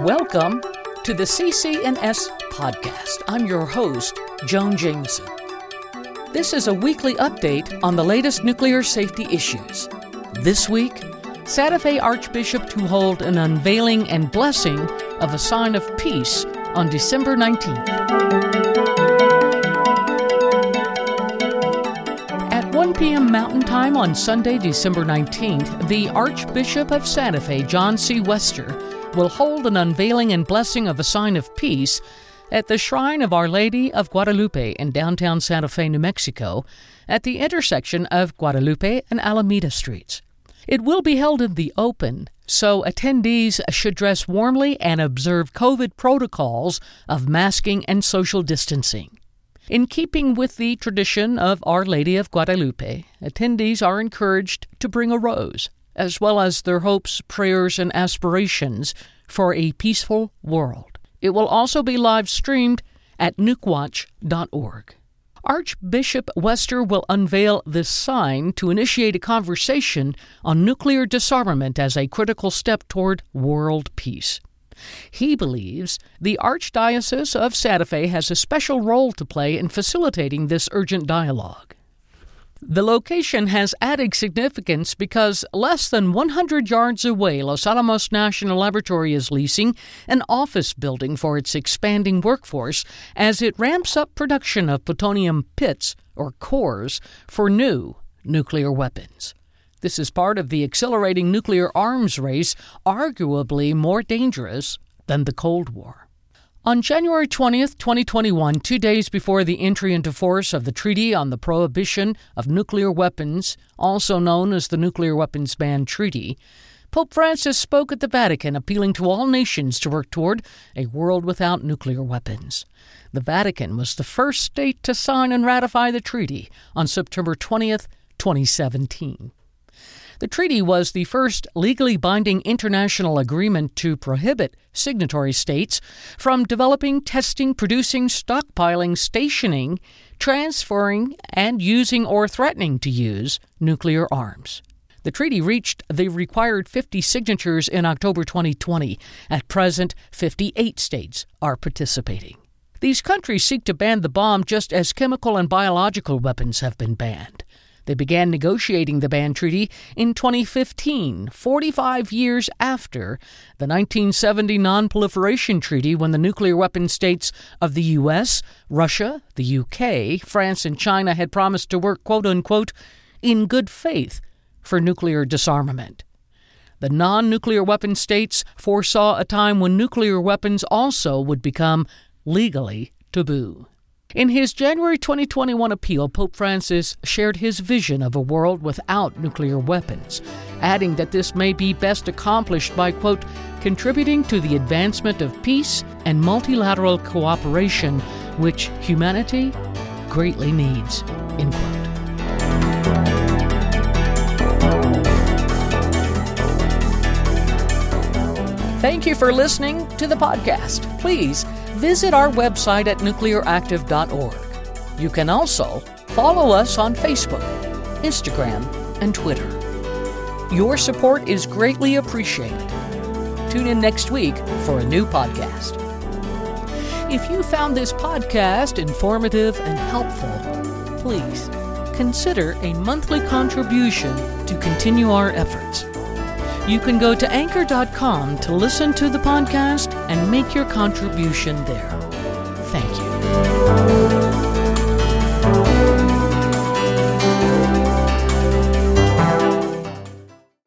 Welcome to the CCNS podcast. I'm your host, Joan Jameson. This is a weekly update on the latest nuclear safety issues. This week, Santa Fe Archbishop to hold an unveiling and blessing of a sign of peace on December 19th. Mountain Time on Sunday, December 19th, the Archbishop of Santa Fe, John C. Wester, will hold an unveiling and blessing of a sign of peace at the Shrine of Our Lady of Guadalupe in downtown Santa Fe, New Mexico, at the intersection of Guadalupe and Alameda Streets. It will be held in the open, so attendees should dress warmly and observe COVID protocols of masking and social distancing. In keeping with the tradition of Our Lady of Guadalupe, attendees are encouraged to bring a rose, as well as their hopes, prayers, and aspirations for a peaceful world. It will also be live streamed at nukewatch.org. Archbishop Wester will unveil this sign to initiate a conversation on nuclear disarmament as a critical step toward world peace. He believes the Archdiocese of Santa Fe has a special role to play in facilitating this urgent dialogue. The location has added significance because less than 100 yards away, Los Alamos National Laboratory is leasing an office building for its expanding workforce as it ramps up production of plutonium pits, or cores, for new nuclear weapons. This is part of the accelerating nuclear arms race, arguably more dangerous than the Cold War. On January 20th, 2021, two days before the entry into force of the Treaty on the Prohibition of Nuclear Weapons, also known as the Nuclear Weapons Ban Treaty, Pope Francis spoke at the Vatican appealing to all nations to work toward a world without nuclear weapons. The Vatican was the first state to sign and ratify the treaty on September 20th, 2017. The treaty was the first legally binding international agreement to prohibit signatory states from developing, testing, producing, stockpiling, stationing, transferring, and using or threatening to use nuclear arms. The treaty reached the required 50 signatures in October 2020. At present, 58 states are participating. These countries seek to ban the bomb just as chemical and biological weapons have been banned. They began negotiating the ban treaty in 2015, 45 years after the 1970 Non-Proliferation Treaty when the nuclear weapon states of the US, Russia, the UK, France, and China had promised to work quote unquote in good faith for nuclear disarmament. The non nuclear weapon states foresaw a time when nuclear weapons also would become legally taboo. In his January 2021 appeal, Pope Francis shared his vision of a world without nuclear weapons, adding that this may be best accomplished by, quote, contributing to the advancement of peace and multilateral cooperation, which humanity greatly needs, end quote. Thank you for listening to the podcast. Please visit our website at nuclearactive.org. You can also follow us on Facebook, Instagram, and Twitter. Your support is greatly appreciated. Tune in next week for a new podcast. If you found this podcast informative and helpful, please consider a monthly contribution to continue our efforts. You can go to anchor.com to listen to the podcast and make your contribution there. Thank you.